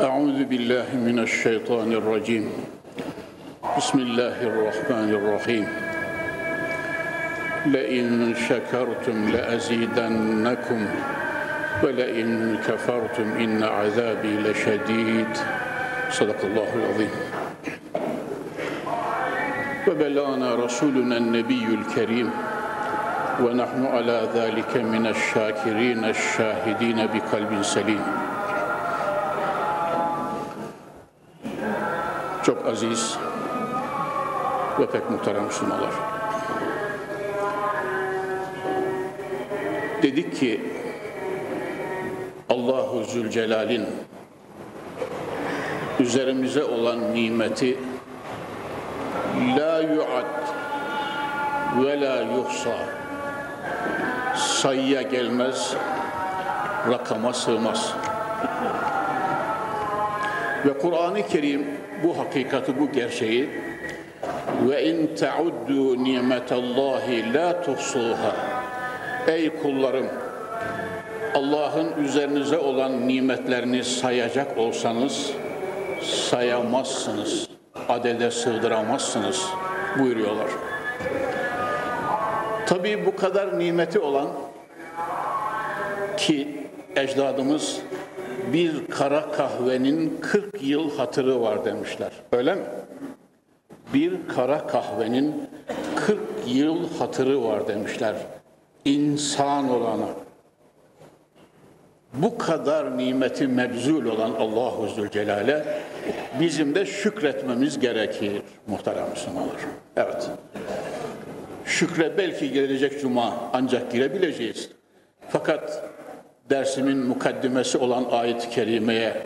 أعوذ بالله من الشيطان الرجيم. بسم الله الرحمن الرحيم. لئن شكرتم لأزيدنكم ولئن كفرتم إن عذابي لشديد. صدق الله العظيم. وبلغنا رسولنا النبي الكريم ونحن على ذلك من الشاكرين الشاهدين بقلب سليم. Çok aziz ve pek muhterem Müslümanlar. Dedik ki Allahu Zülcelal'in üzerimize olan nimeti la yu'ad ve la yuhsa sayıya gelmez, rakama sığmaz. Ve Kur'an-ı Kerim bu hakikati, bu gerçeği ve in teuddu nimetallahi la tuhsuha Ey kullarım Allah'ın üzerinize olan nimetlerini sayacak olsanız sayamazsınız, adede sığdıramazsınız buyuruyorlar. Tabii bu kadar nimeti olan ki ecdadımız bir kara kahvenin 40 yıl hatırı var demişler. Öyle mi? Bir kara kahvenin 40 yıl hatırı var demişler. İnsan olana. Bu kadar nimeti mebzul olan Allahu Zülcelal'e bizim de şükretmemiz gerekir muhterem Müslümanlar. Evet. Şükre belki gelecek cuma ancak girebileceğiz. Fakat dersimin mukaddimesi olan ayet-i kerimeye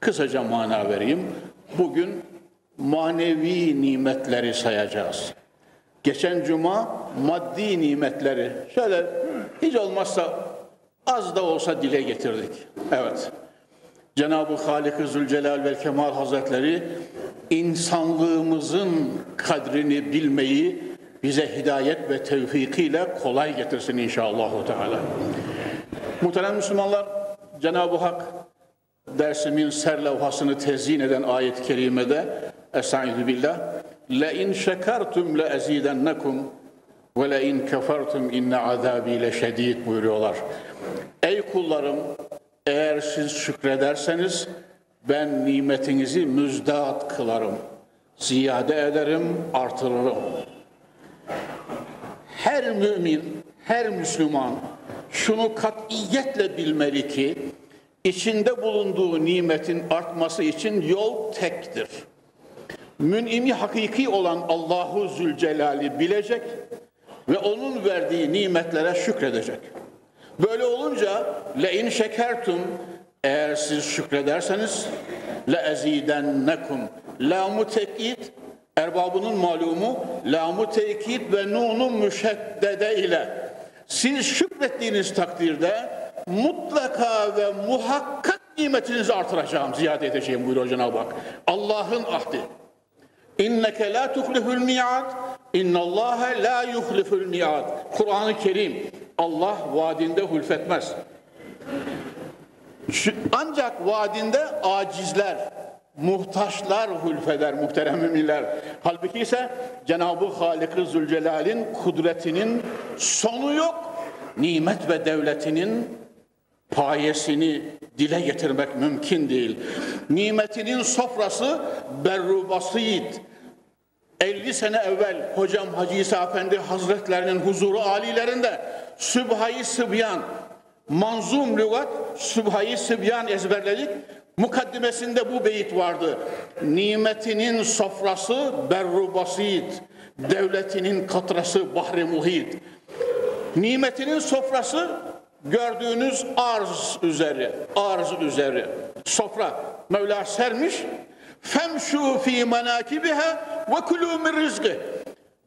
kısaca mana vereyim. Bugün manevi nimetleri sayacağız. Geçen cuma maddi nimetleri şöyle hiç olmazsa az da olsa dile getirdik. Evet. Cenab-ı Halik-i Zülcelal ve Kemal Hazretleri insanlığımızın kadrini bilmeyi bize hidayet ve tevfikiyle kolay getirsin inşallah. Teala. Muhterem Müslümanlar, Cenab-ı Hak dersimin serlevhasını tezyin eden ayet-i kerimede Estaizu billah Le in şekertum le ezidennekum ve le in kefertum inne azabi le şedid buyuruyorlar. Ey kullarım eğer siz şükrederseniz ben nimetinizi müzdat kılarım. Ziyade ederim, artırırım. Her mümin, her Müslüman şunu katiyetle bilmeli ki içinde bulunduğu nimetin artması için yol tektir. Mün'imi hakiki olan Allahu Zülcelal'i bilecek ve onun verdiği nimetlere şükredecek. Böyle olunca le in şekertum eğer siz şükrederseniz le ezidennekum lamu tekit erbabının malumu lamu tekit ve nunu müşeddede ile siz şükrettiğiniz takdirde mutlaka ve muhakkak nimetinizi artıracağım, ziyade edeceğim buyuruyor Cenab-ı Hak. Allah'ın ahdi. İnneke la tuhliful mi'ad. İnnallâhe la yuhliful mi'ad. Kur'an-ı Kerim. Allah vaadinde hulfetmez. Ancak vaadinde acizler, muhtaçlar hulfeder muhterem müminler. Halbuki ise Cenab-ı Halik-i Zülcelal'in kudretinin sonu yok. Nimet ve devletinin payesini dile getirmek mümkün değil. Nimetinin sofrası berru basit. 50 sene evvel hocam Hacı İsa Efendi Hazretlerinin huzuru alilerinde Sübhayı Sıbyan, manzum lügat Sübhayı Sıbyan ezberledik. Mukaddimesinde bu beyit vardı. Nimetinin sofrası berru basit, devletinin katrası bahri muhit. Nimetinin sofrası gördüğünüz arz üzeri, arz üzeri. Sofra Mevla sermiş. Femşu fi menakibiha ve kulû min rizqi.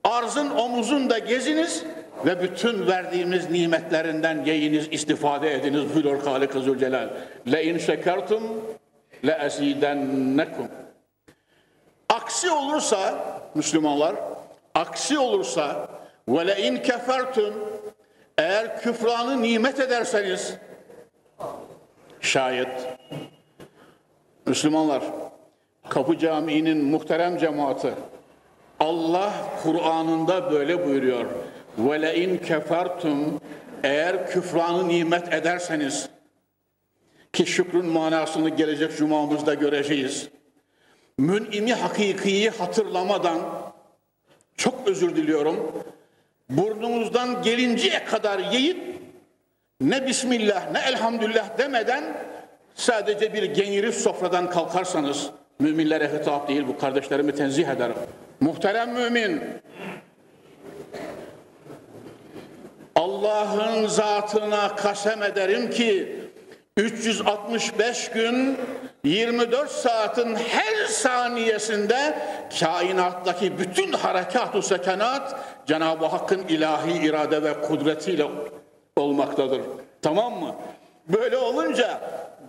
Arzın omuzunda geziniz ve bütün verdiğimiz nimetlerinden yiyiniz, istifade ediniz. Buyuruyor Halik-i Zülcelal. Le in şekertum le ezidennekum. Aksi olursa Müslümanlar, aksi olursa ve le in kefertum eğer küfranı nimet ederseniz şayet Müslümanlar, Kapı Camii'nin muhterem cemaati, Allah Kur'an'ında böyle buyuruyor ve le in kefertum eğer küfranı nimet ederseniz ki şükrün manasını gelecek cumamızda göreceğiz. Münimi hakikiyi hatırlamadan çok özür diliyorum. Burnumuzdan gelinceye kadar yiyip ne bismillah ne elhamdülillah demeden sadece bir genirif sofradan kalkarsanız müminlere hitap değil bu kardeşlerimi tenzih ederim. Muhterem mümin Allah'ın zatına kasem ederim ki 365 gün 24 saatin her saniyesinde kainattaki bütün harekat-ı sekenat Cenab-ı Hakk'ın ilahi irade ve kudretiyle olmaktadır. Tamam mı? Böyle olunca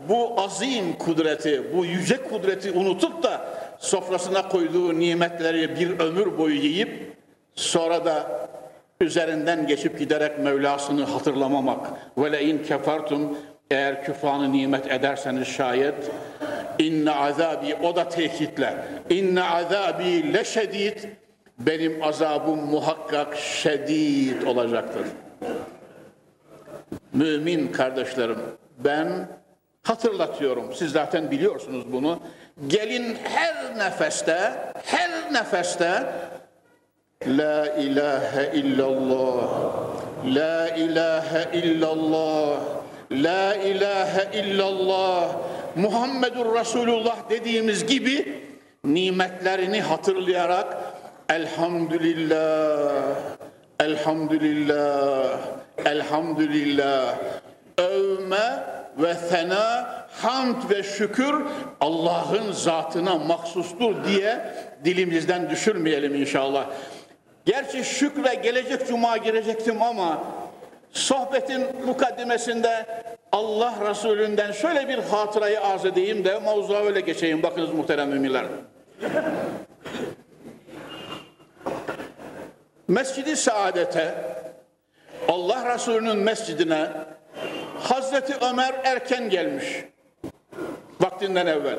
bu azim kudreti, bu yüce kudreti unutup da sofrasına koyduğu nimetleri bir ömür boyu yiyip sonra da üzerinden geçip giderek Mevlasını hatırlamamak. Ve le in kefertum eğer küfranı nimet ederseniz şayet inne azabi o da tekitle inne azabi leşedid benim azabım muhakkak şedid olacaktır. Mümin kardeşlerim ben hatırlatıyorum. Siz zaten biliyorsunuz bunu. Gelin her nefeste, her nefeste La ilahe illallah, La ilahe illallah, La ilahe illallah, Muhammedur Resulullah dediğimiz gibi nimetlerini hatırlayarak Elhamdülillah, Elhamdülillah, Elhamdülillah. Övme ve sena, hamd ve şükür Allah'ın zatına mahsustur diye dilimizden düşürmeyelim inşallah. Gerçi şükre gelecek cuma girecektim ama sohbetin mukaddimesinde Allah Resulü'nden şöyle bir hatırayı arz edeyim de mavzuğa öyle geçeyim. Bakınız muhterem müminler. Mescidi Saadet'e Allah Resulü'nün mescidine Hazreti Ömer erken gelmiş. Vaktinden evvel.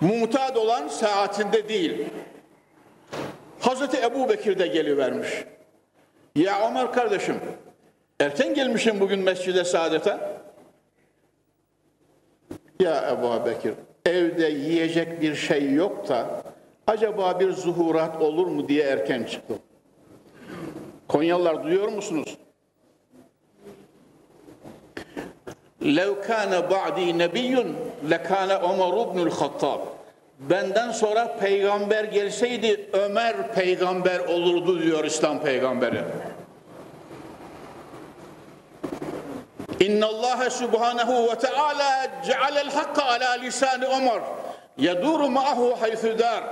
Mumtad olan saatinde değil. Hazreti Ebu Bekir de gelivermiş. Ya Ömer kardeşim, erken gelmişim bugün mescide saadete. Ya Ebu Bekir, evde yiyecek bir şey yok da acaba bir zuhurat olur mu diye erken çıktım. Konyalılar duyuyor musunuz? لَوْ كَانَ بَعْدِي نَبِيٌّ لَكَانَ عُمَرُ بْنُ الْخَطَّابِ Benden sonra peygamber gelseydi Ömer peygamber olurdu diyor İslam peygamberi. İnna Allah subhanahu ve taala cealel hakka ala lisan Ömer. Yeduru ma'ahu haythu dar.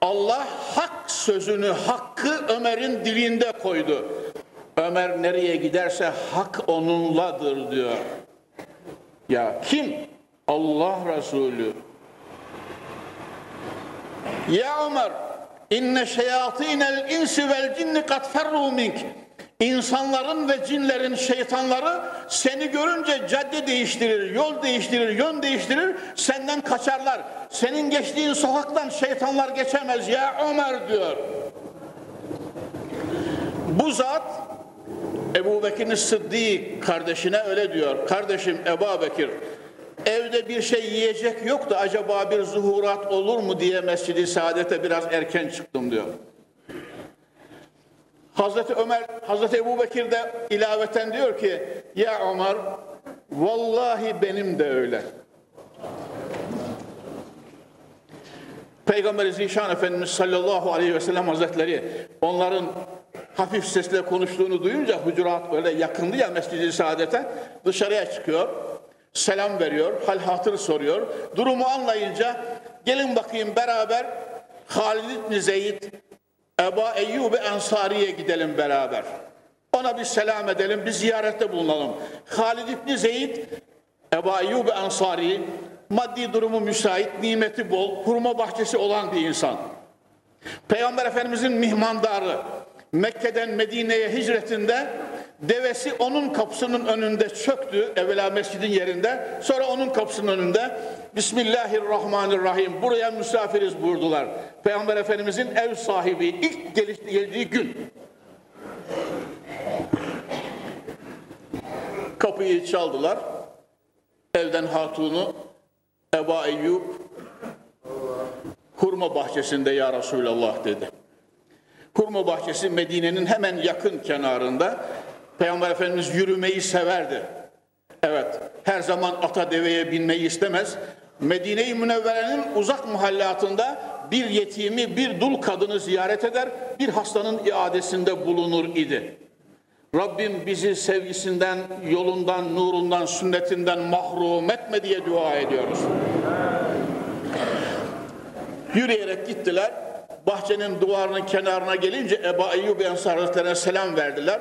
Allah hak sözünü, hakkı Ömer'in dilinde koydu. Ömer nereye giderse hak onunladır diyor. Ya kim? Allah Resulü. Ya Ömer, inne şeyatinel insi vel cinni kat ferru mink. İnsanların ve cinlerin şeytanları seni görünce cadde değiştirir, yol değiştirir, yön değiştirir, senden kaçarlar. Senin geçtiğin sokaktan şeytanlar geçemez ya Ömer diyor. Bu zat Ebu Bekir'in Sıddık kardeşine öyle diyor. Kardeşim Ebu Bekir evde bir şey yiyecek yok da acaba bir zuhurat olur mu diye Mescid-i Saadet'e biraz erken çıktım diyor. Hazreti Ömer, Hazreti Ebu Bekir de ilaveten diyor ki ya Ömer vallahi benim de öyle. Peygamber Zişan Efendimiz sallallahu aleyhi ve sellem hazretleri onların hafif sesle konuştuğunu duyunca hucurat böyle yakındı ya Mescid-i Saadet'e dışarıya çıkıyor. Selam veriyor, hal hatır soruyor. Durumu anlayınca gelin bakayım beraber Halid İbni Zeyd, Eba Eyyub Ensari'ye gidelim beraber. Ona bir selam edelim, bir ziyarette bulunalım. Halid İbni Zeyd, Eba Eyyub Ensari, maddi durumu müsait, nimeti bol, hurma bahçesi olan bir insan. Peygamber Efendimizin mihmandarı, Mekke'den Medine'ye hicretinde Devesi onun kapısının önünde çöktü. Evvela mescidin yerinde. Sonra onun kapısının önünde Bismillahirrahmanirrahim. Buraya misafiriz buyurdular. Peygamber Efendimizin ev sahibi ilk geldiği gün. Kapıyı çaldılar. Evden hatunu Eba Eyyub hurma bahçesinde ya Resulallah dedi. Hurma bahçesi Medine'nin hemen yakın kenarında. Peygamber Efendimiz yürümeyi severdi. Evet, her zaman ata deveye binmeyi istemez. Medine-i Münevvere'nin uzak muhallatında bir yetimi, bir dul kadını ziyaret eder, bir hastanın iadesinde bulunur idi. Rabbim bizi sevgisinden, yolundan, nurundan, sünnetinden mahrum etme diye dua ediyoruz. Yürüyerek gittiler. Bahçenin duvarının kenarına gelince Eba Eyyub Ensar selam verdiler.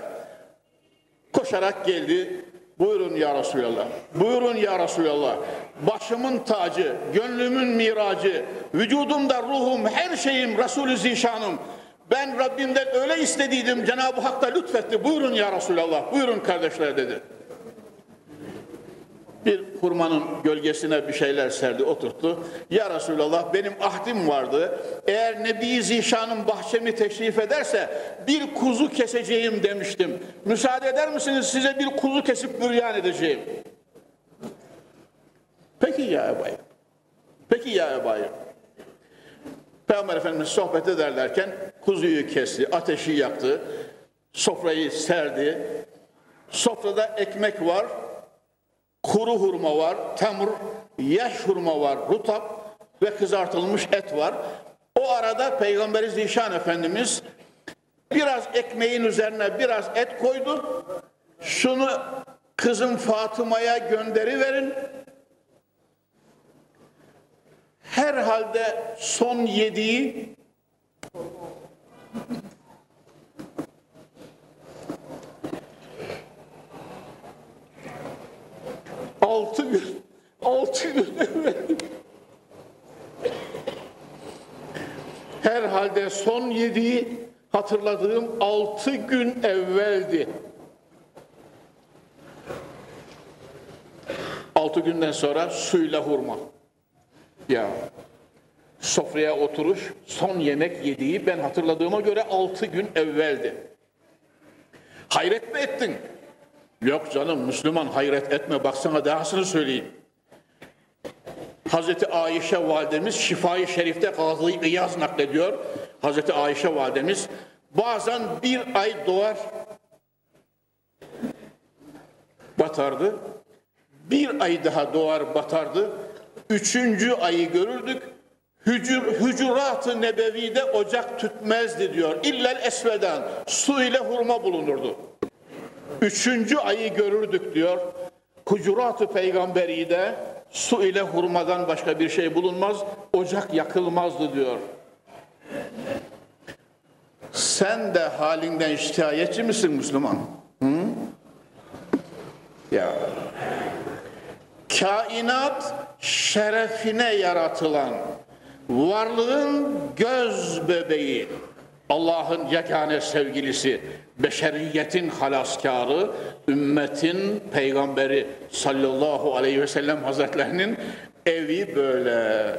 Koşarak geldi. Buyurun ya Resulallah. Buyurun ya Resulallah. Başımın tacı, gönlümün miracı, vücudumda ruhum, her şeyim Resulü Zişanım. Ben Rabbimden öyle istediydim. Cenab-ı Hak da lütfetti. Buyurun ya Resulallah. Buyurun kardeşler dedi bir hurmanın gölgesine bir şeyler serdi, oturttu. Ya Resulallah benim ahdim vardı. Eğer Nebi Zişan'ın bahçemi teşrif ederse bir kuzu keseceğim demiştim. Müsaade eder misiniz size bir kuzu kesip büryan edeceğim. Peki ya Ebu Peki ya Ebu Peygamber Efendimiz sohbet ederlerken kuzuyu kesti, ateşi yaktı, sofrayı serdi. Sofrada ekmek var, kuru hurma var, temur, yaş hurma var, rutap ve kızartılmış et var. O arada Peygamberi Zişan Efendimiz biraz ekmeğin üzerine biraz et koydu. Şunu kızım Fatıma'ya gönderi verin. Herhalde son yediği altı gün, altı gün evvel. Herhalde son yediği hatırladığım altı gün evveldi. Altı günden sonra suyla hurma. Ya sofraya oturuş, son yemek yediği ben hatırladığıma göre altı gün evveldi. Hayret mi ettin? Yok canım Müslüman hayret etme baksana dahasını söyleyeyim. Hazreti Ayşe validemiz Şifai Şerif'te Gazı İyaz naklediyor. Hazreti Ayşe validemiz bazen bir ay doğar batardı. Bir ay daha doğar batardı. Üçüncü ayı görürdük. Hücur, hücurat-ı nebevide ocak tütmezdi diyor. İllel esveden su ile hurma bulunurdu. Üçüncü ayı görürdük diyor. Hucurat-ı peygamberi de su ile hurmadan başka bir şey bulunmaz, ocak yakılmazdı diyor. Sen de halinden şikayetçi misin Müslüman? Hı? Ya kainat şerefine yaratılan varlığın göz bebeği Allah'ın yegane sevgilisi beşeriyetin halaskarı, ümmetin peygamberi sallallahu aleyhi ve sellem hazretlerinin evi böyle.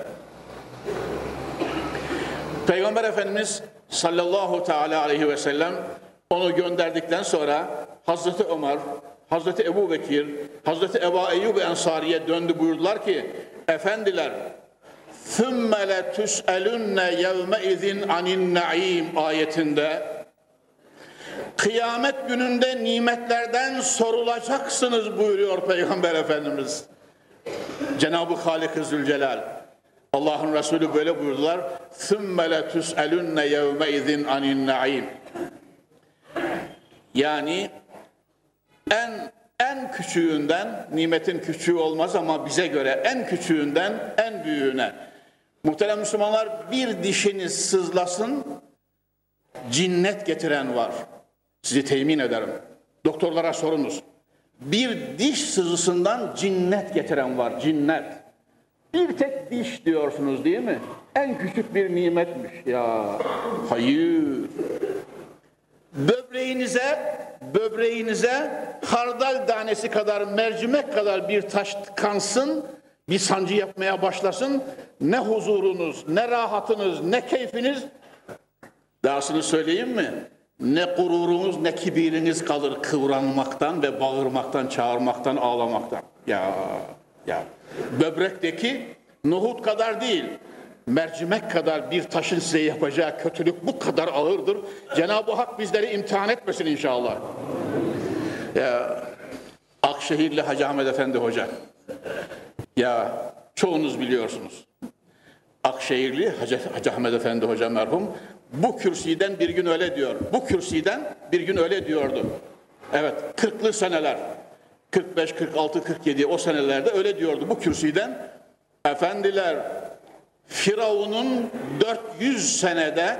Peygamber Efendimiz sallallahu teala aleyhi ve sellem onu gönderdikten sonra Hazreti Ömer, Hazreti Ebu Bekir, Hazreti Eba Eyyub Ensari'ye döndü buyurdular ki efendiler ثُمَّ لَتُسْأَلُنَّ يَوْمَئِذٍ عَنِ النَّعِيمِ ayetinde Kıyamet gününde nimetlerden sorulacaksınız buyuruyor Peygamber Efendimiz. Cenab-ı Halik-i Zülcelal. Allah'ın Resulü böyle buyurdular. ثُمَّ لَتُسْأَلُنَّ يَوْمَئِذٍ عَنِ النَّعِيمِ Yani en en küçüğünden, nimetin küçüğü olmaz ama bize göre en küçüğünden en büyüğüne. Muhterem Müslümanlar bir dişiniz sızlasın, cinnet getiren var. Sizi temin ederim. Doktorlara sorunuz. Bir diş sızısından cinnet getiren var, cinnet. Bir tek diş diyorsunuz değil mi? En küçük bir nimetmiş ya. Hayır. Böbreğinize böbreğinize hardal tanesi kadar, mercimek kadar bir taş kansın, bir sancı yapmaya başlasın. Ne huzurunuz, ne rahatınız, ne keyfiniz, dahasını söyleyeyim mi? Ne gururunuz, ne kibiriniz kalır kıvranmaktan ve bağırmaktan, çağırmaktan, ağlamaktan. Ya, ya. Böbrekteki nohut kadar değil, mercimek kadar bir taşın size yapacağı kötülük bu kadar ağırdır. Cenab-ı Hak bizleri imtihan etmesin inşallah. Ya, Akşehirli Hacı Ahmet Efendi Hoca. Ya çoğunuz biliyorsunuz. Akşehirli Hacı, Hacı Ahmet Efendi Hoca merhum bu kürsüden bir gün öyle diyor. Bu kürsüden bir gün öyle diyordu. Evet 40'lı seneler 45, 46, 47 o senelerde öyle diyordu bu kürsüden. Efendiler Firavun'un 400 senede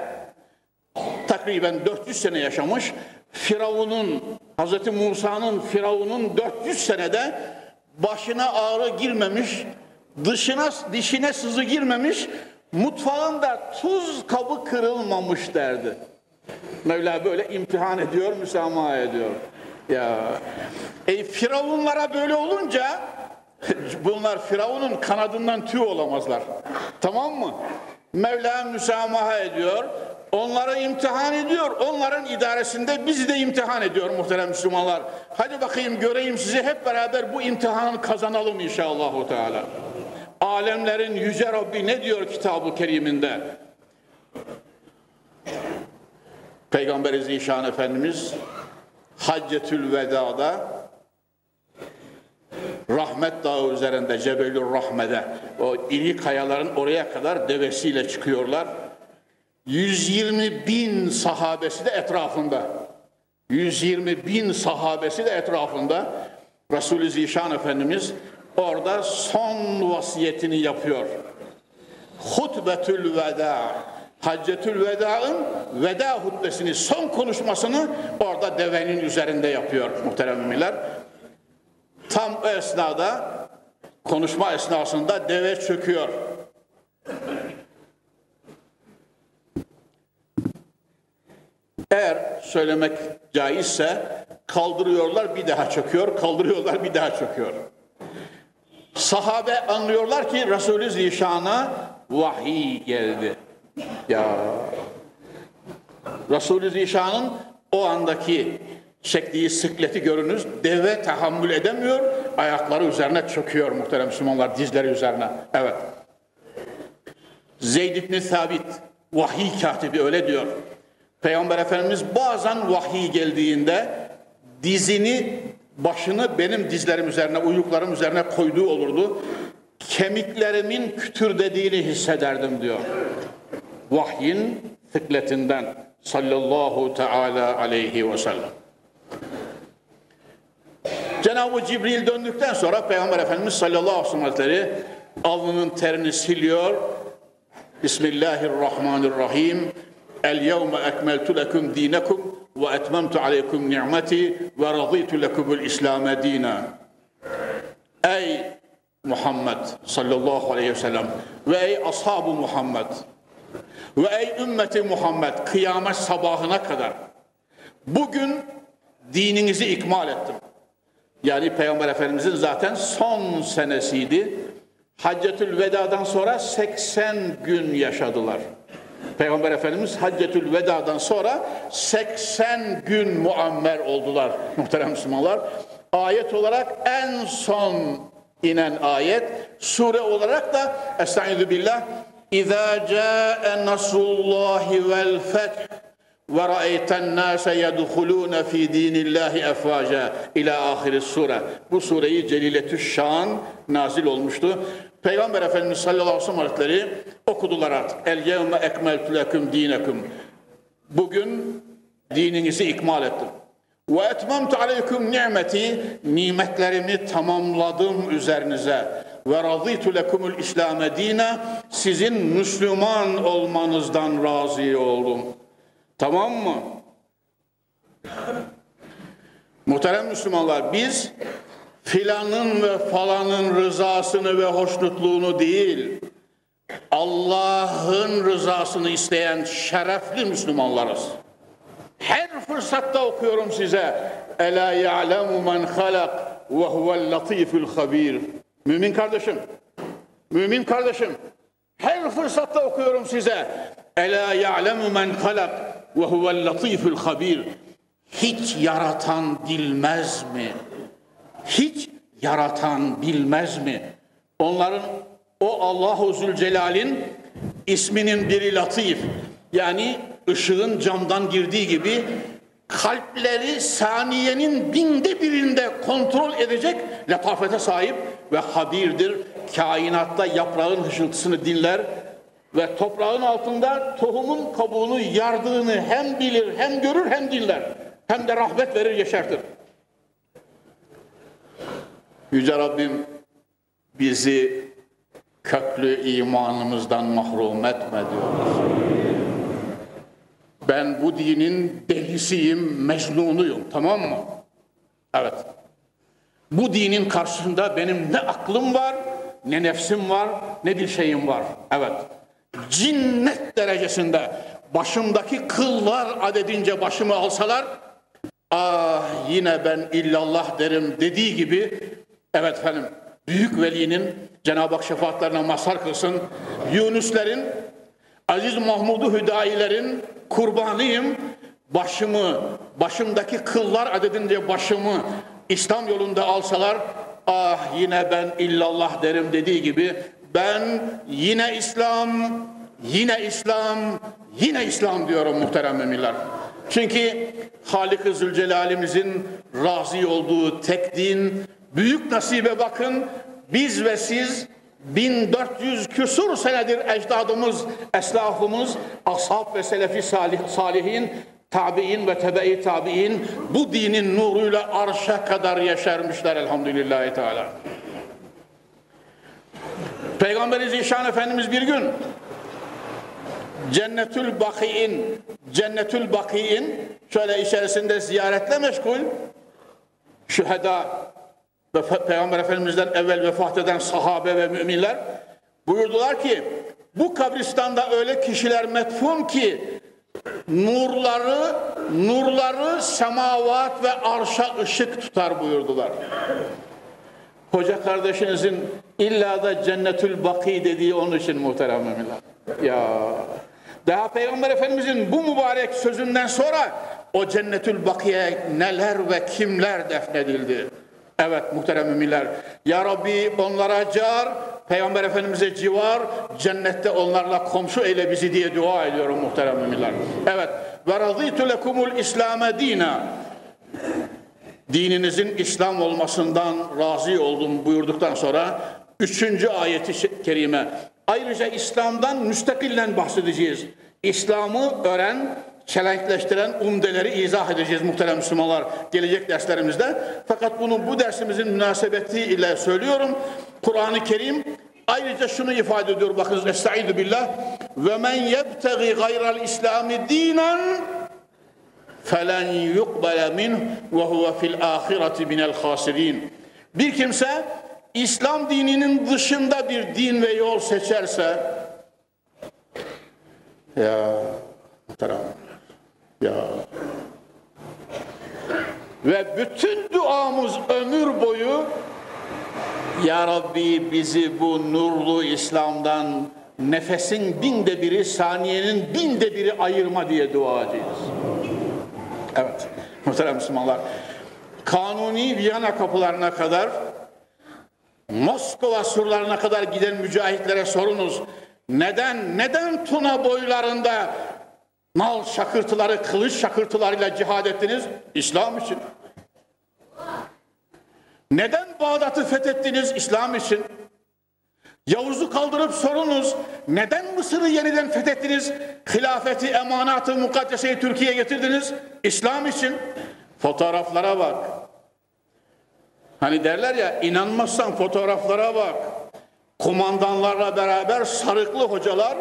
takriben 400 sene yaşamış. Firavun'un Hazreti Musa'nın Firavun'un 400 senede başına ağrı girmemiş, dışına dişine sızı girmemiş, mutfağında tuz kabı kırılmamış derdi. Mevla böyle imtihan ediyor, müsamaha ediyor. Ya e, Firavunlara böyle olunca bunlar Firavun'un kanadından tüy olamazlar. Tamam mı? Mevla müsamaha ediyor. Onları imtihan ediyor. Onların idaresinde bizi de imtihan ediyor muhterem Müslümanlar. Hadi bakayım göreyim sizi hep beraber bu imtihanı kazanalım inşallah. Teala. Alemlerin yüce Rabbi ne diyor kitabı keriminde? Peygamber Zişan Efendimiz Haccetül Veda'da Rahmet Dağı üzerinde Cebelül Rahme'de o iri kayaların oraya kadar devesiyle çıkıyorlar. 120 bin sahabesi de etrafında. 120 bin sahabesi de etrafında. Resulü Zişan Efendimiz orada son vasiyetini yapıyor. Hutbetül veda. Haccetül Veda'ın veda hutbesini, son konuşmasını orada devenin üzerinde yapıyor muhterem müminler. Tam o esnada, konuşma esnasında deve çöküyor. Eğer söylemek caizse kaldırıyorlar bir daha çöküyor, kaldırıyorlar bir daha çöküyor. Sahabe anlıyorlar ki Resulü Zişan'a vahiy geldi. Ya Resulü Zişan'ın o andaki çektiği sıkleti görünüz. Deve tahammül edemiyor. Ayakları üzerine çöküyor muhterem Müslümanlar dizleri üzerine. Evet. Zeyd ibn Sabit vahiy katibi öyle diyor. Peygamber Efendimiz bazen vahiy geldiğinde dizini başını benim dizlerim üzerine, uyuklarım üzerine koyduğu olurdu. Kemiklerimin kütür dediğini hissederdim diyor. Vahyin sıkletinden sallallahu teala aleyhi ve sellem. Cenab-ı Cibril döndükten sonra Peygamber Efendimiz sallallahu aleyhi ve sellem alnının terini siliyor. Bismillahirrahmanirrahim. El yevme ekmeltu lekum dinekum ve etmemtu aleykum ni'meti ve raditu lekumul İslam'e dina. Ey Muhammed sallallahu aleyhi ve sellem ve ey ashabu Muhammed ve ey ümmeti Muhammed kıyamet sabahına kadar bugün dininizi ikmal ettim. Yani Peygamber Efendimizin zaten son senesiydi. Haccetül Veda'dan sonra 80 gün yaşadılar. Peygamber Efendimiz Haccetül Veda'dan sonra 80 gün muammer oldular muhterem Müslümanlar. Ayet olarak en son inen ayet, sure olarak da Estaizu billah İzâ câe nasrullâhi vel feth ve ra'eyten nâse yedhulûne fî dînillâhi efvâca ila ahiri sure. Bu sureyi Celiletü Şan nazil olmuştu. Peygamber Efendimiz sallallahu aleyhi ve sellem Hazretleri okudular artık. El yevme ekmeltü leküm dinekum. Bugün dininizi ikmal ettim. Ve etmemtu aleyküm nimeti nimetlerimi tamamladım üzerinize. Ve razıytu lekumul İslam'e dine sizin Müslüman olmanızdan razı oldum. Tamam mı? Muhterem Müslümanlar biz filanın ve falanın rızasını ve hoşnutluğunu değil, Allah'ın rızasını isteyen şerefli Müslümanlarız. Her fırsatta okuyorum size. Ela ya'lemu men halak ve huvel latiful habir. Mümin kardeşim, mümin kardeşim, her fırsatta okuyorum size. Ela ya'lemu men halak ve huvel latiful habir. Hiç yaratan bilmez mi? Hiç yaratan bilmez mi? Onların o Allahu Zülcelal'in isminin biri latif. Yani ışığın camdan girdiği gibi kalpleri saniyenin binde birinde kontrol edecek letafete sahip ve habirdir. Kainatta yaprağın hışıltısını dinler ve toprağın altında tohumun kabuğunu yardığını hem bilir hem görür hem dinler. Hem de rahmet verir yeşertir. Yüce Rabbim bizi köklü imanımızdan mahrum etme diyoruz. Ben bu dinin delisiyim, mecnunuyum tamam mı? Evet. Bu dinin karşısında benim ne aklım var, ne nefsim var, ne bir şeyim var. Evet. Cinnet derecesinde başımdaki kıllar adedince başımı alsalar, ah yine ben illallah derim dediği gibi, evet efendim, büyük velinin Cenab-ı Hak şefaatlerine mazhar kılsın, Yunuslerin, Aziz Mahmud'u Hüdayilerin kurbanıyım. Başımı, başımdaki kıllar adedince başımı İslam yolunda alsalar, ah yine ben illallah derim dediği gibi ben yine İslam, yine İslam, yine İslam diyorum muhterem müminler. Çünkü Halik-i Zülcelal'imizin razı olduğu tek din, büyük nasibe bakın, biz ve siz 1400 küsur senedir ecdadımız, eslafımız, ashab ve selefi salih, salihin, tabi'in ve tebe-i tabi'in bu dinin nuruyla arşa kadar yeşermişler elhamdülillahi teala. Peygamberi Zişan Efendimiz bir gün Cennetül Baki'in Cennetül Baki'in şöyle içerisinde ziyaretle meşgul şüheda ve Peygamber Efendimiz'den evvel vefat eden sahabe ve müminler buyurdular ki bu kabristanda öyle kişiler metfun ki nurları nurları semavat ve arşa ışık tutar buyurdular. Hoca kardeşinizin illa da cennetül baki dediği onun için muhterem müminler. Ya daha Peygamber Efendimizin bu mübarek sözünden sonra o cennetül bakiye neler ve kimler defnedildi. Evet muhterem müminler. Ya Rabbi onlara car, Peygamber Efendimiz'e civar, cennette onlarla komşu eyle bizi diye dua ediyorum muhterem müminler. Evet. Ve razîtü lekumul İslam'e dina. Dininizin İslam olmasından razı oldum buyurduktan sonra üçüncü ayeti kerime. Ayrıca İslam'dan müstakillen bahsedeceğiz. İslam'ı öğren, çelenkleştiren umdeleri izah edeceğiz muhterem Müslümanlar gelecek derslerimizde. Fakat bunu bu dersimizin münasebeti ile söylüyorum. Kur'an-ı Kerim ayrıca şunu ifade ediyor bakınız Estaizu billah ve men yebtegi gayral İslami dinen felen yukbele min ve huve fil ahireti minel hasirin. Bir kimse İslam dininin dışında bir din ve yol seçerse ya muhterem ya. Ve bütün duamız ömür boyu Ya Rabbi bizi bu nurlu İslam'dan nefesin binde biri, saniyenin binde biri ayırma diye dua edeceğiz. Evet, muhterem Müslümanlar. Kanuni Viyana kapılarına kadar, Moskova surlarına kadar giden mücahitlere sorunuz. Neden, neden Tuna boylarında Nal şakırtıları, kılıç şakırtılarıyla cihad ettiniz? İslam için. Neden Bağdat'ı fethettiniz? İslam için. Yavuz'u kaldırıp sorunuz. Neden Mısır'ı yeniden fethettiniz? Hilafeti, emanatı, mukaddeseyi Türkiye'ye getirdiniz. İslam için. Fotoğraflara bak. Hani derler ya inanmazsan fotoğraflara bak. Kumandanlarla beraber sarıklı hocalar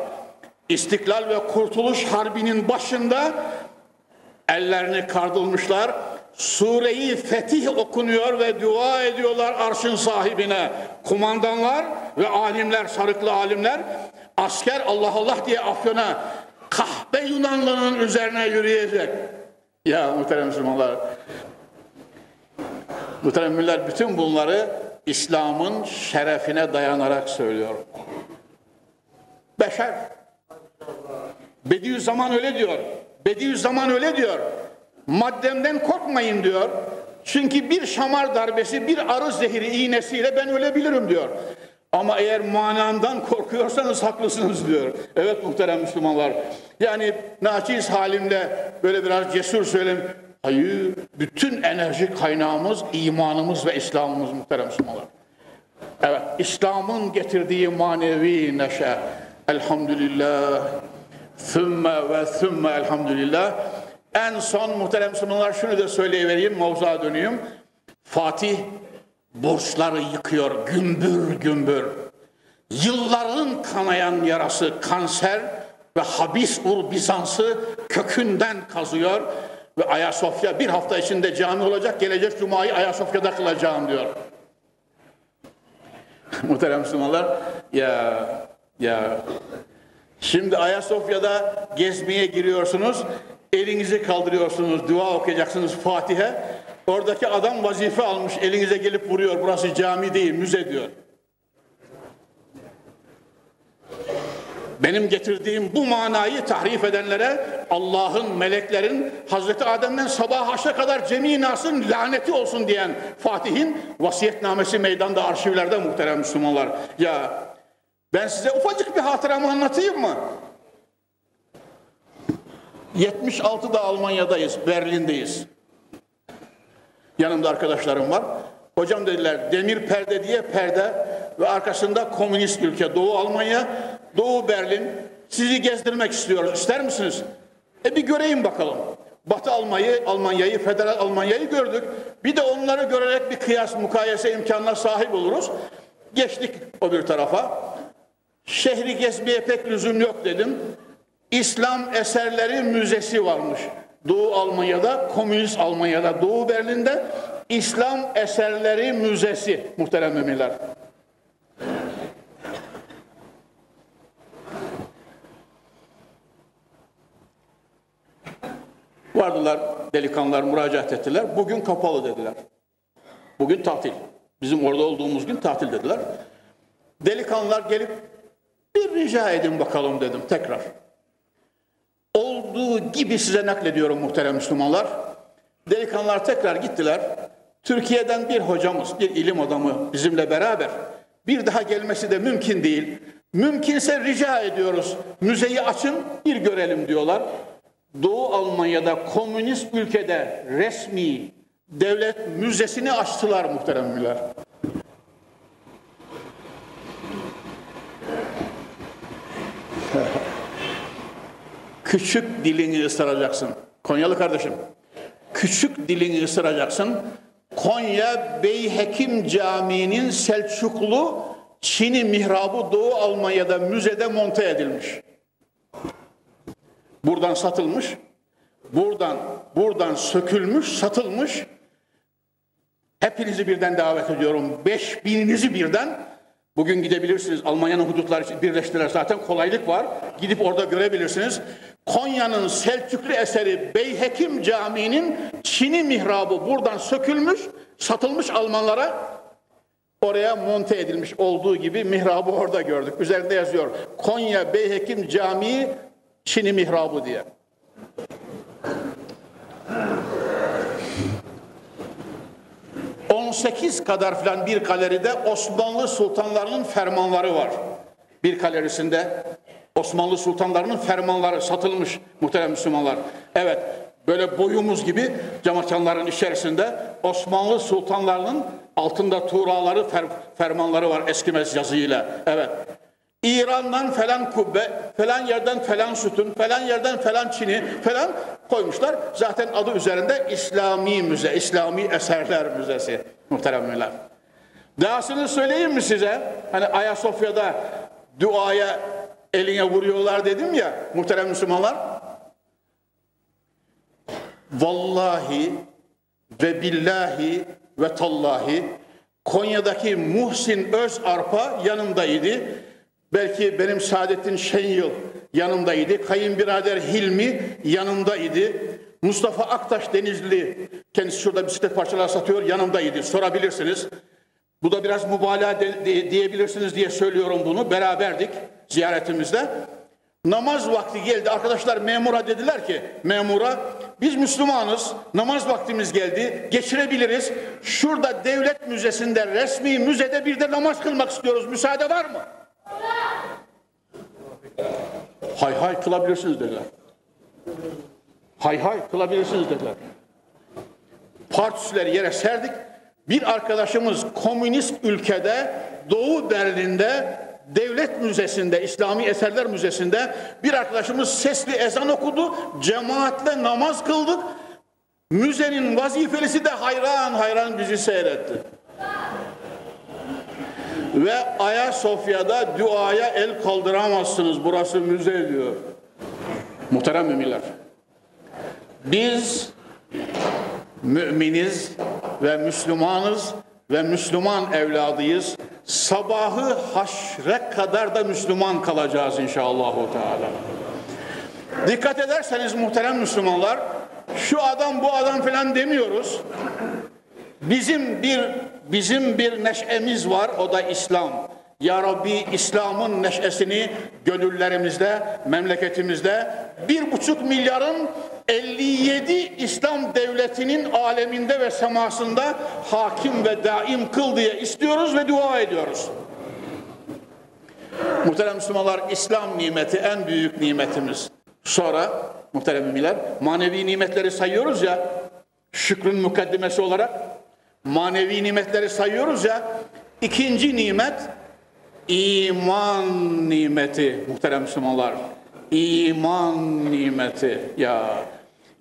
İstiklal ve Kurtuluş Harbi'nin başında ellerini kardılmışlar. Sureyi Fetih okunuyor ve dua ediyorlar arşın sahibine. Kumandanlar ve alimler, sarıklı alimler asker Allah Allah diye afyona kahpe Yunanlının üzerine yürüyecek. Ya muhterem Müslümanlar Muhteremler bütün bunları İslam'ın şerefine dayanarak söylüyor. Beşer. Bediüzzaman öyle diyor. Bediüzzaman öyle diyor. Maddemden korkmayın diyor. Çünkü bir şamar darbesi, bir arı zehri iğnesiyle ben ölebilirim diyor. Ama eğer manamdan korkuyorsanız haklısınız diyor. Evet muhterem Müslümanlar. Yani naçiz halimle böyle biraz cesur söyleyeyim. Hayır, bütün enerji kaynağımız, imanımız ve İslam'ımız muhterem Müslümanlar. Evet, İslam'ın getirdiği manevi neşe. Elhamdülillah. Thümme ve thümme elhamdülillah. En son muhterem Müslümanlar şunu da söyleyivereyim, mavzuğa dönüyorum. Fatih borçları yıkıyor gümbür gümbür. Yılların kanayan yarası kanser ve habis ur Bizans'ı kökünden kazıyor ve Ayasofya bir hafta içinde cami olacak gelecek cumayı Ayasofya'da kılacağım diyor. Muhterem Müslümanlar ya ya şimdi Ayasofya'da gezmeye giriyorsunuz elinizi kaldırıyorsunuz dua okuyacaksınız Fatiha oradaki adam vazife almış elinize gelip vuruyor burası cami değil müze diyor. Benim getirdiğim bu manayı tahrif edenlere Allah'ın, meleklerin Hazreti Adem'den sabah haşa kadar cemi nasın laneti olsun diyen Fatih'in vasiyetnamesi meydanda arşivlerde muhterem Müslümanlar. Ya ben size ufacık bir hatıramı anlatayım mı? 76'da Almanya'dayız, Berlin'deyiz. Yanımda arkadaşlarım var. Hocam dediler demir perde diye perde ve arkasında komünist ülke Doğu Almanya, Doğu Berlin. Sizi gezdirmek istiyoruz. İster misiniz? E bir göreyim bakalım. Batı Almanya'yı, Almanya'yı, Federal Almanya'yı gördük. Bir de onları görerek bir kıyas, mukayese imkanına sahip oluruz. Geçtik o bir tarafa. Şehri gezmeye pek lüzum yok dedim. İslam eserleri müzesi varmış. Doğu Almanya'da, Komünist Almanya'da, Doğu Berlin'de İslam Eserleri Müzesi muhterem müminler. Vardılar delikanlılar müracaat ettiler. Bugün kapalı dediler. Bugün tatil. Bizim orada olduğumuz gün tatil dediler. Delikanlılar gelip bir rica edin bakalım dedim tekrar. Olduğu gibi size naklediyorum muhterem Müslümanlar. Delikanlılar tekrar gittiler. Türkiye'den bir hocamız, bir ilim adamı bizimle beraber. Bir daha gelmesi de mümkün değil. Mümkünse rica ediyoruz. Müzeyi açın, bir görelim diyorlar. Doğu Almanya'da komünist ülkede resmi devlet müzesini açtılar muhteremler. Küçük dilini ısıracaksın. Konyalı kardeşim. Küçük dilini ısıracaksın. Konya Beyhekim Camii'nin Selçuklu Çin'i mihrabı Doğu Almanya'da müzede monte edilmiş. Buradan satılmış. Buradan buradan sökülmüş, satılmış. Hepinizi birden davet ediyorum. Beş bininizi birden Bugün gidebilirsiniz. Almanya'nın hudutları birleştiler zaten kolaylık var. Gidip orada görebilirsiniz. Konya'nın Selçuklu eseri Beyhekim Camii'nin Çin'i mihrabı buradan sökülmüş, satılmış Almanlara. Oraya monte edilmiş olduğu gibi mihrabı orada gördük. Üzerinde yazıyor. Konya Beyhekim Camii Çin'i mihrabı diye. 18 kadar filan bir galeride Osmanlı sultanlarının fermanları var. Bir galerisinde Osmanlı sultanlarının fermanları satılmış muhterem Müslümanlar. Evet böyle boyumuz gibi camakanların içerisinde Osmanlı sultanlarının altında tuğraları fer, fermanları var eskimez yazıyla. Evet İran'dan falan kubbe, falan yerden falan sütun, falan yerden falan çini falan koymuşlar. Zaten adı üzerinde İslami Müze, İslami Eserler Müzesi muhteremler. Dahasını söyleyeyim mi size? Hani Ayasofya'da duaya eline vuruyorlar dedim ya muhterem Müslümanlar. Vallahi ve billahi ve tallahi Konya'daki Muhsin Öz Arpa yanımdaydı. Belki benim Saadettin Şenyıl yanımdaydı. Kayınbirader Hilmi yanımdaydı. Mustafa Aktaş Denizli, kendisi şurada bisiklet parçaları satıyor, yanımdaydı. Sorabilirsiniz. Bu da biraz mübalağa diyebilirsiniz diye söylüyorum bunu. Beraberdik ziyaretimizde. Namaz vakti geldi. Arkadaşlar memura dediler ki, memura biz Müslümanız, namaz vaktimiz geldi, geçirebiliriz. Şurada devlet müzesinde, resmi müzede bir de namaz kılmak istiyoruz. Müsaade var mı? Hay hay kılabilirsiniz dediler. Hay hay kılabilirsiniz dediler. Partisleri yere serdik. Bir arkadaşımız komünist ülkede Doğu Berlin'de Devlet Müzesi'nde, İslami Eserler Müzesi'nde bir arkadaşımız sesli ezan okudu. Cemaatle namaz kıldık. Müzenin vazifelisi de hayran hayran bizi seyretti. Ve Ayasofya'da duaya el kaldıramazsınız. Burası müze diyor. Muhterem müminler. Biz müminiz ve Müslümanız ve Müslüman evladıyız. Sabahı haşre kadar da Müslüman kalacağız inşallah. Teala. Dikkat ederseniz muhterem Müslümanlar, şu adam bu adam falan demiyoruz. Bizim bir bizim bir neşemiz var o da İslam. Ya Rabbi İslam'ın neşesini gönüllerimizde, memleketimizde bir buçuk milyarın 57 İslam devletinin aleminde ve semasında hakim ve daim kıl diye istiyoruz ve dua ediyoruz. Muhterem Müslümanlar İslam nimeti en büyük nimetimiz. Sonra muhterem müminler manevi nimetleri sayıyoruz ya şükrün mukaddimesi olarak manevi nimetleri sayıyoruz ya ikinci nimet iman nimeti muhterem Müslümanlar. İman nimeti ya.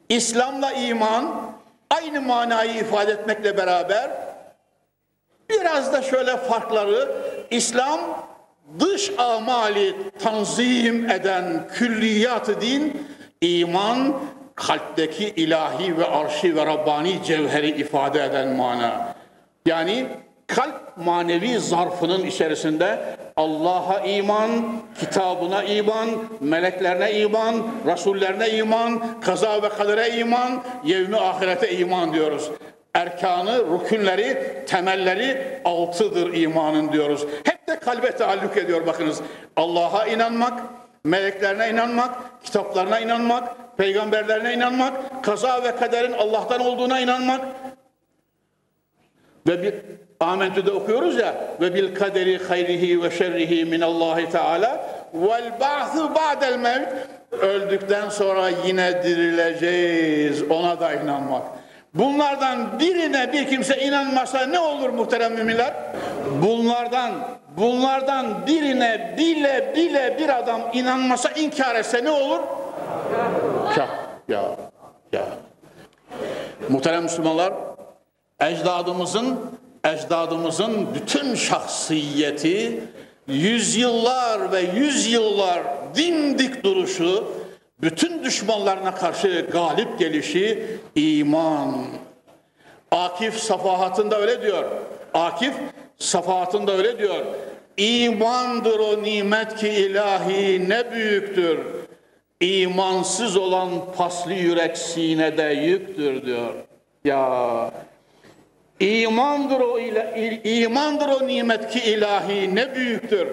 İslam'la iman aynı manayı ifade etmekle beraber biraz da şöyle farkları İslam dış amali tanzim eden külliyatı din, iman kalpteki ilahi ve arşi ve Rabbani cevheri ifade eden mana. Yani kalp manevi zarfının içerisinde Allah'a iman, kitabına iman, meleklerine iman, rasullerine iman, kaza ve kadere iman, yevmi ahirete iman diyoruz. Erkanı, rükünleri, temelleri altıdır imanın diyoruz. Hep de kalbe taalluk ediyor bakınız. Allah'a inanmak, meleklerine inanmak, kitaplarına inanmak, peygamberlerine inanmak, kaza ve kaderin Allah'tan olduğuna inanmak ve bir Amentü'de okuyoruz ya ve bil kaderi hayrihi ve şerrihi min Allahi Teala vel ba'thu ba'del mevt öldükten sonra yine dirileceğiz ona da inanmak. Bunlardan birine bir kimse inanmasa ne olur muhterem müminler? Bunlardan bunlardan birine bile bile bir adam inanmasa inkar etse ne olur? Ya ya ya. Muhterem Müslümanlar ecdadımızın ecdadımızın bütün şahsiyeti yüzyıllar ve yüzyıllar dimdik duruşu bütün düşmanlarına karşı galip gelişi iman. Akif safahatında öyle diyor. Akif safahatında öyle diyor. İmandır o nimet ki ilahi ne büyüktür. İmansız olan paslı yürek sinede yüktür diyor. Ya İmandır o ile, imandır o nimet ki ilahi ne büyüktür.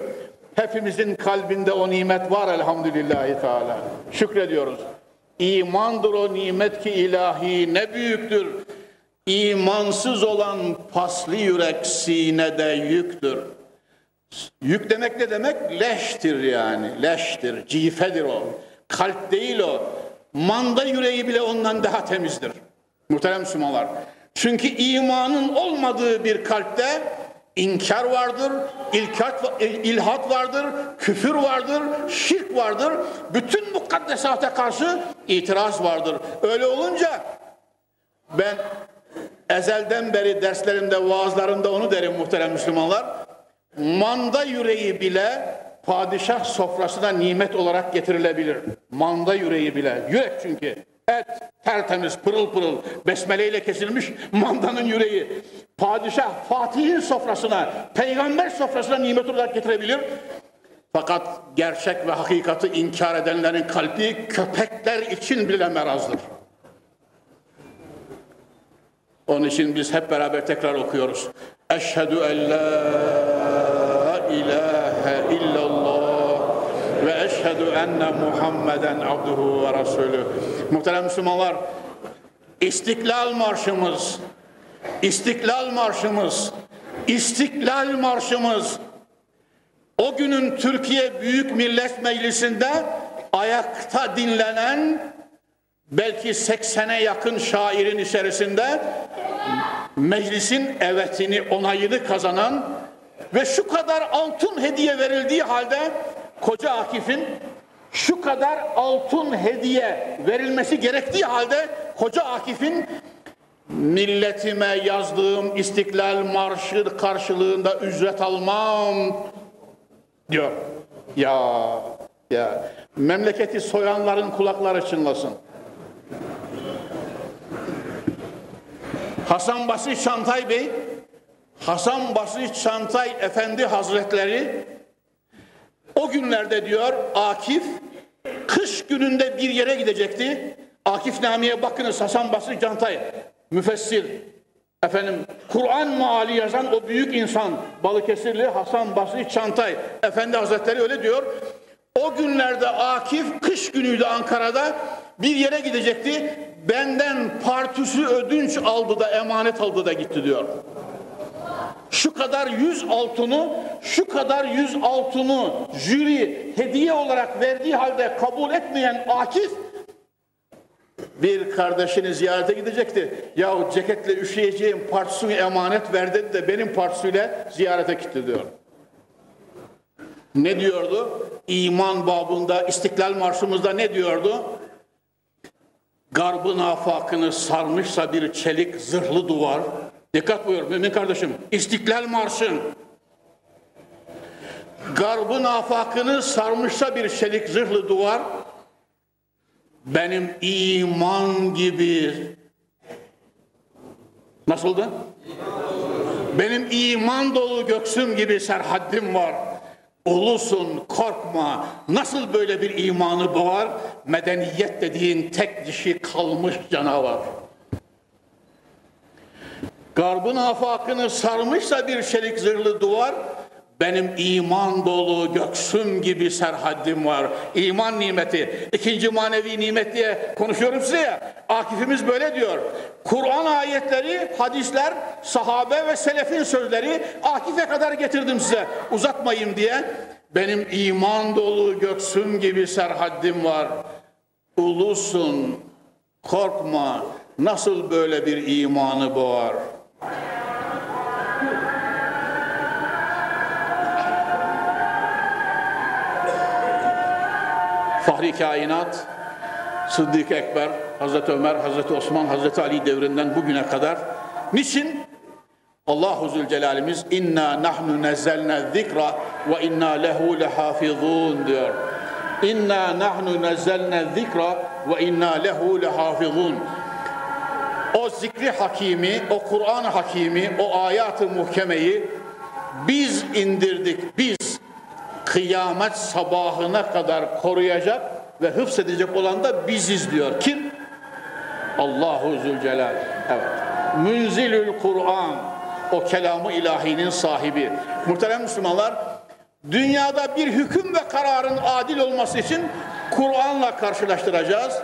Hepimizin kalbinde o nimet var elhamdülillahi teala. Şükrediyoruz. İmandır o nimet ki ilahi ne büyüktür. İmansız olan paslı yürek sinede yüktür. Yük demek ne demek? Leştir yani. Leştir, cifedir o. Kalp değil o. Manda yüreği bile ondan daha temizdir. Muhterem Müslümanlar. Çünkü imanın olmadığı bir kalpte inkar vardır, ilkat, ilhat vardır, küfür vardır, şirk vardır. Bütün mukaddesata karşı itiraz vardır. Öyle olunca ben ezelden beri derslerimde, vaazlarımda onu derim muhterem Müslümanlar. Manda yüreği bile padişah sofrasına nimet olarak getirilebilir. Manda yüreği bile. Yürek çünkü. Et tertemiz, pırıl pırıl, besmeleyle kesilmiş mandanın yüreği. Padişah Fatih'in sofrasına, peygamber sofrasına nimet olarak getirebilir. Fakat gerçek ve hakikati inkar edenlerin kalbi köpekler için bile merazdır. Onun için biz hep beraber tekrar okuyoruz. Eşhedü en la ilahe illallah ve eşhedü enne Muhammeden abduhu ve resulü. Muhterem Müslümanlar, İstiklal Marşımız, İstiklal Marşımız, İstiklal Marşımız o günün Türkiye Büyük Millet Meclisi'nde ayakta dinlenen belki 80'e yakın şairin içerisinde meclisin evetini, onayını kazanan ve şu kadar altın hediye verildiği halde Koca Akif'in şu kadar altın hediye verilmesi gerektiği halde Koca Akif'in milletime yazdığım İstiklal Marşı karşılığında ücret almam diyor. Ya ya memleketi soyanların kulakları çınlasın. Hasan Basri Çantay Bey, Hasan Basri Çantay Efendi Hazretleri o günlerde diyor Akif kış gününde bir yere gidecekti. Akif Nami'ye bakınız Hasan Basri Çantay müfessir efendim Kur'an maali yazan o büyük insan Balıkesirli Hasan Basri Çantay Efendi Hazretleri öyle diyor. O günlerde Akif kış günüydü Ankara'da bir yere gidecekti. Benden partüsü ödünç aldı da emanet aldı da gitti diyor. Şu kadar yüz altını, şu kadar yüz altını jüri hediye olarak verdiği halde kabul etmeyen Akif bir kardeşini ziyarete gidecekti. Yahu ceketle üşüyeceğim partisini emanet ver dedi de benim partisiyle ziyarete gitti diyor. Ne diyordu? İman babında, İstiklal Marşımızda ne diyordu? Garbın afakını sarmışsa bir çelik zırhlı duvar. Dikkat buyur mümin kardeşim. İstiklal Marşı'nın Garbın afakını sarmışsa bir çelik zırhlı duvar benim iman gibi nasıldı? Benim iman dolu göksüm gibi serhaddim var. Ulusun korkma. Nasıl böyle bir imanı boğar? Medeniyet dediğin tek dişi kalmış canavar. Garbın afakını sarmışsa bir çelik zırhlı duvar, benim iman dolu göksüm gibi serhaddim var. İman nimeti. ikinci manevi nimet diye konuşuyorum size ya. Akifimiz böyle diyor. Kur'an ayetleri, hadisler, sahabe ve selefin sözleri Akif'e kadar getirdim size. Uzatmayayım diye. Benim iman dolu göksüm gibi serhaddim var. Ulusun, korkma. Nasıl böyle bir imanı boğar? Fahri kainat, Sıddık Ekber, Hazreti Ömer, Hazreti Osman, Hazreti Ali devrinden bugüne kadar niçin? Allahu Zülcelal'imiz inna nahnu nezzelne zikra ve inna lehu lehafizun diyor. İnna nahnu nezzelne zikra ve inna lehu lehafizun. O zikri hakimi, o Kur'an hakimi, o ayat-ı muhkemeyi biz indirdik, biz kıyamet sabahına kadar koruyacak ve hıfzedecek olan da biziz diyor. Kim? Allahu Zülcelal. Evet. Münzilül Kur'an. O kelamı ilahinin sahibi. Muhterem Müslümanlar, dünyada bir hüküm ve kararın adil olması için Kur'an'la karşılaştıracağız.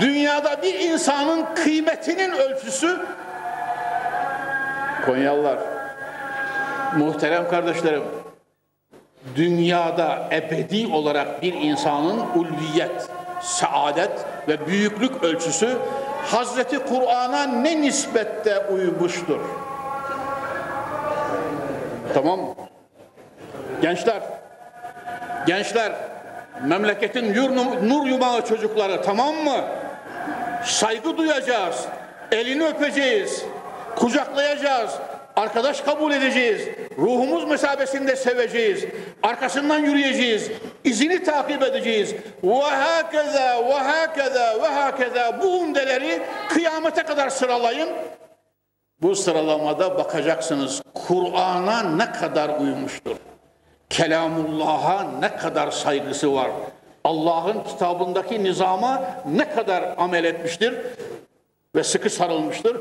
Dünyada bir insanın kıymetinin ölçüsü Konyalılar, muhterem kardeşlerim, dünyada ebedi olarak bir insanın ulviyet, saadet ve büyüklük ölçüsü Hazreti Kur'an'a ne nispette uymuştur? Tamam? Gençler, gençler, memleketin nur yumağı çocukları tamam mı? Saygı duyacağız, elini öpeceğiz, kucaklayacağız, arkadaş kabul edeceğiz, ruhumuz mesabesinde seveceğiz, arkasından yürüyeceğiz, izini takip edeceğiz. Ve hakeza ve hakeza ve hakeza bu umdeleri kıyamete kadar sıralayın. Bu sıralamada bakacaksınız Kur'an'a ne kadar uymuştur. Kelamullah'a ne kadar saygısı var. Allah'ın kitabındaki nizama ne kadar amel etmiştir. ve sıkı sarılmıştır.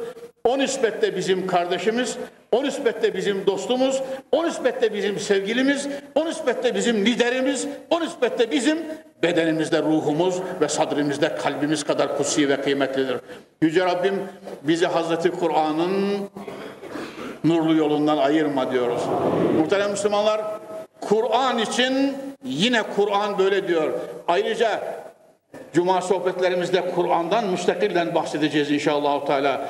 O nispette bizim kardeşimiz, o nispette bizim dostumuz, o nispette bizim sevgilimiz, o nispette bizim liderimiz, o nispette bizim bedenimizde ruhumuz ve sadrimizde kalbimiz kadar kutsi ve kıymetlidir. Yüce Rabbim bizi Hazreti Kur'an'ın nurlu yolundan ayırma diyoruz. Muhterem Müslümanlar, Kur'an için yine Kur'an böyle diyor. Ayrıca Cuma sohbetlerimizde Kur'an'dan müstakilden bahsedeceğiz inşallah Teala.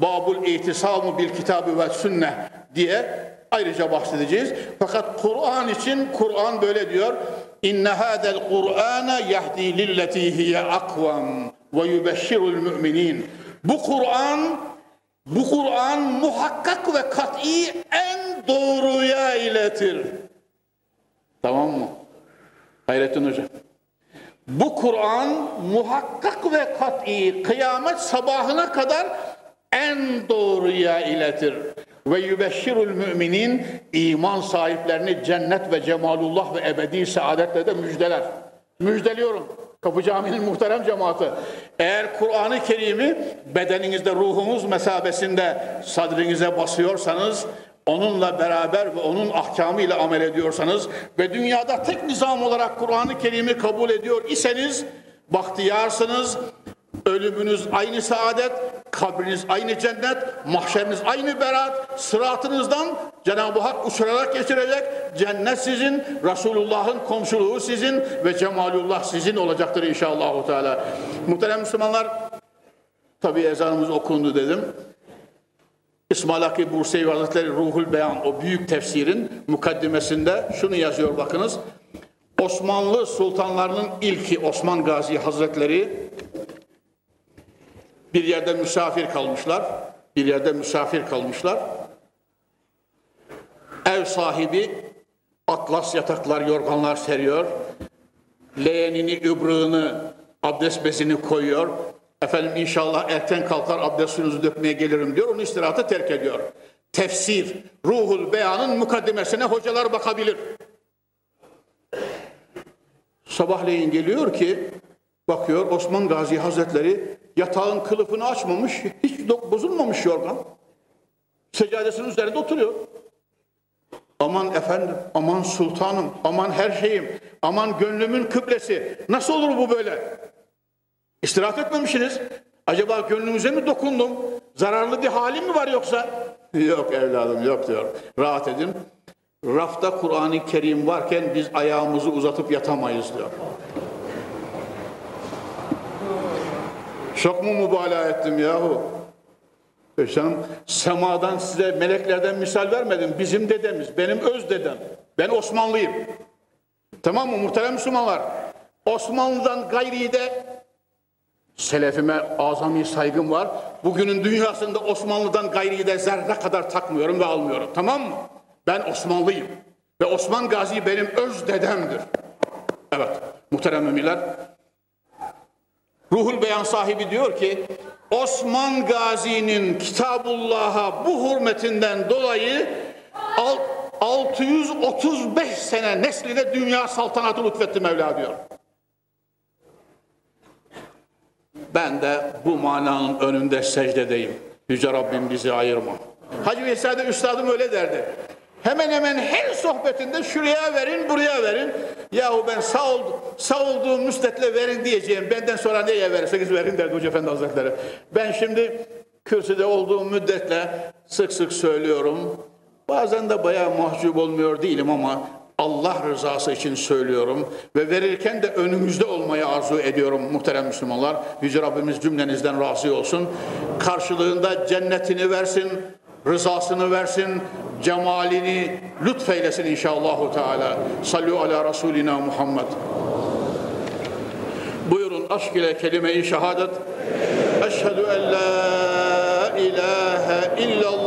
Babul İtisamı bil kitabı ve sünne diye ayrıca bahsedeceğiz. Fakat Kur'an için Kur'an böyle diyor. İnne hadel Kur'ana yahdi lilleti hiye akvam ve yubeşşirul müminin. Bu Kur'an bu Kur'an muhakkak ve kat'i en doğruya iletir. Tamam mı? Hayrettin Hocam. Bu Kur'an muhakkak ve kat'i kıyamet sabahına kadar en doğruya iletir. Ve yübeşşirul müminin iman sahiplerini cennet ve cemalullah ve ebedi saadetle de müjdeler. Müjdeliyorum. Kapı Camii'nin muhterem cemaati. Eğer Kur'an-ı Kerim'i bedeninizde ruhunuz mesabesinde sadrinize basıyorsanız onunla beraber ve onun ahkamıyla amel ediyorsanız ve dünyada tek nizam olarak Kur'an-ı Kerim'i kabul ediyor iseniz bahtiyarsınız, ölümünüz aynı saadet, kabriniz aynı cennet, mahşeriniz aynı berat, sıratınızdan Cenab-ı Hak uçurarak geçirecek, cennet sizin, Resulullah'ın komşuluğu sizin ve cemalullah sizin olacaktır inşallah. Teala. Muhterem Müslümanlar, tabi ezanımız okundu dedim. İsmail Hakkı Bursevi Hazretleri Ruhul Beyan o büyük tefsirin mukaddimesinde şunu yazıyor bakınız. Osmanlı sultanlarının ilki Osman Gazi Hazretleri bir yerde misafir kalmışlar. Bir yerde misafir kalmışlar. Ev sahibi atlas yataklar, yorganlar seriyor. Leğenini, übrığını, abdest bezini koyuyor. Efendim inşallah erken kalkar abdest suyunuzu dökmeye gelirim diyor. Onu istirahatı terk ediyor. Tefsir, ruhul beyanın mukaddimesine hocalar bakabilir. Sabahleyin geliyor ki bakıyor Osman Gazi Hazretleri yatağın kılıfını açmamış, hiç bozulmamış yorgan. Seccadesinin üzerinde oturuyor. Aman efendim, aman sultanım, aman her şeyim, aman gönlümün kıblesi. Nasıl olur bu böyle? İstirahat etmemişsiniz. Acaba gönlünüze mi dokundum? Zararlı bir halim mi var yoksa? Yok evladım yok diyor. Rahat edin. Rafta Kur'an-ı Kerim varken biz ayağımızı uzatıp yatamayız diyor. Çok mu mübalağa ettim yahu? Canım, semadan size meleklerden misal vermedim. Bizim dedemiz, benim öz dedem. Ben Osmanlıyım. Tamam mı muhterem Müslümanlar? Osmanlı'dan gayri de selefime azami saygım var. Bugünün dünyasında Osmanlı'dan gayri de zerre kadar takmıyorum ve almıyorum. Tamam mı? Ben Osmanlıyım. Ve Osman Gazi benim öz dedemdir. Evet muhterem müminler Ruhul Beyan sahibi diyor ki Osman Gazi'nin Kitabullah'a bu hürmetinden dolayı 635 sene nesline dünya saltanatı lütfetti Mevla diyor. Ben de bu mananın önünde secdedeyim. Yüce Rabbim bizi ayırma. Hacı Veysade Üstadım öyle derdi. Hemen hemen her sohbetinde şuraya verin, buraya verin. Yahu ben sağ, ol, sağ olduğum müstetle verin diyeceğim. Benden sonra neye verirseniz verin derdi Hoca Efendi Hazretleri. Ben şimdi kürsüde olduğum müddetle sık sık söylüyorum. Bazen de bayağı mahcup olmuyor değilim ama Allah rızası için söylüyorum ve verirken de önümüzde olmayı arzu ediyorum muhterem Müslümanlar. Yüce Rabbimiz cümlenizden razı olsun. Karşılığında cennetini versin, rızasını versin, cemalini lütfeylesin inşallahu teala. Sallu ala Resulina Muhammed. Buyurun aşk ile kelime-i şehadet. Eşhedü en la ilahe illallah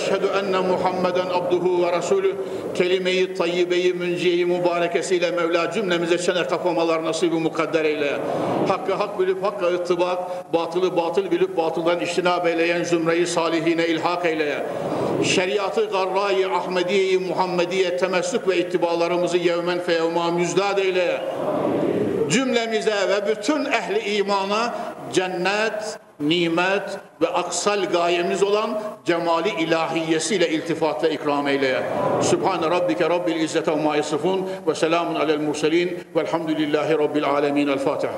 eşhedü enne Muhammeden abduhu ve resulü kelime-i tayyibeyi münciyeyi mübarekesiyle Mevla cümlemize çene kapamalar nasibi mukadder eyle. Hakkı hak bilip hakka ıttibak, batılı batıl bilip batıldan iştinab eyleyen zümreyi salihine ilhak eyle. Şeriatı garra-i Ahmediye-i Muhammediye temessük ve ittibalarımızı yevmen feyevma müzdad eyle. Cümlemize ve bütün ehli imana cennet nimet ve aksal gayemiz olan cemali ilahiyesiyle iltifat ve ikram eyleye. Sübhane Rabbike Rabbil İzzete ve yasifun ve selamun alel murselin velhamdülillahi Rabbil alemin. El Fatiha.